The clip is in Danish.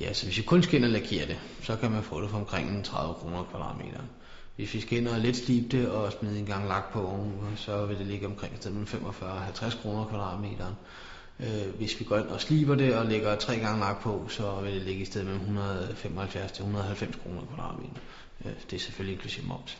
Ja, så hvis vi kun skal ind og lakere det, så kan man få det for omkring 30 kroner kvadratmeter. Hvis vi skal ind og lidt slibe det og smide en gang lak på, så vil det ligge omkring et sted mellem 45 og 50 kroner kvadratmeteren. Øh, hvis vi går ind og sliber det og lægger tre gange lak på, så vil det ligge i stedet mellem 175 til 190 kroner kvadratmeter. Øh, det er selvfølgelig inklusive moms.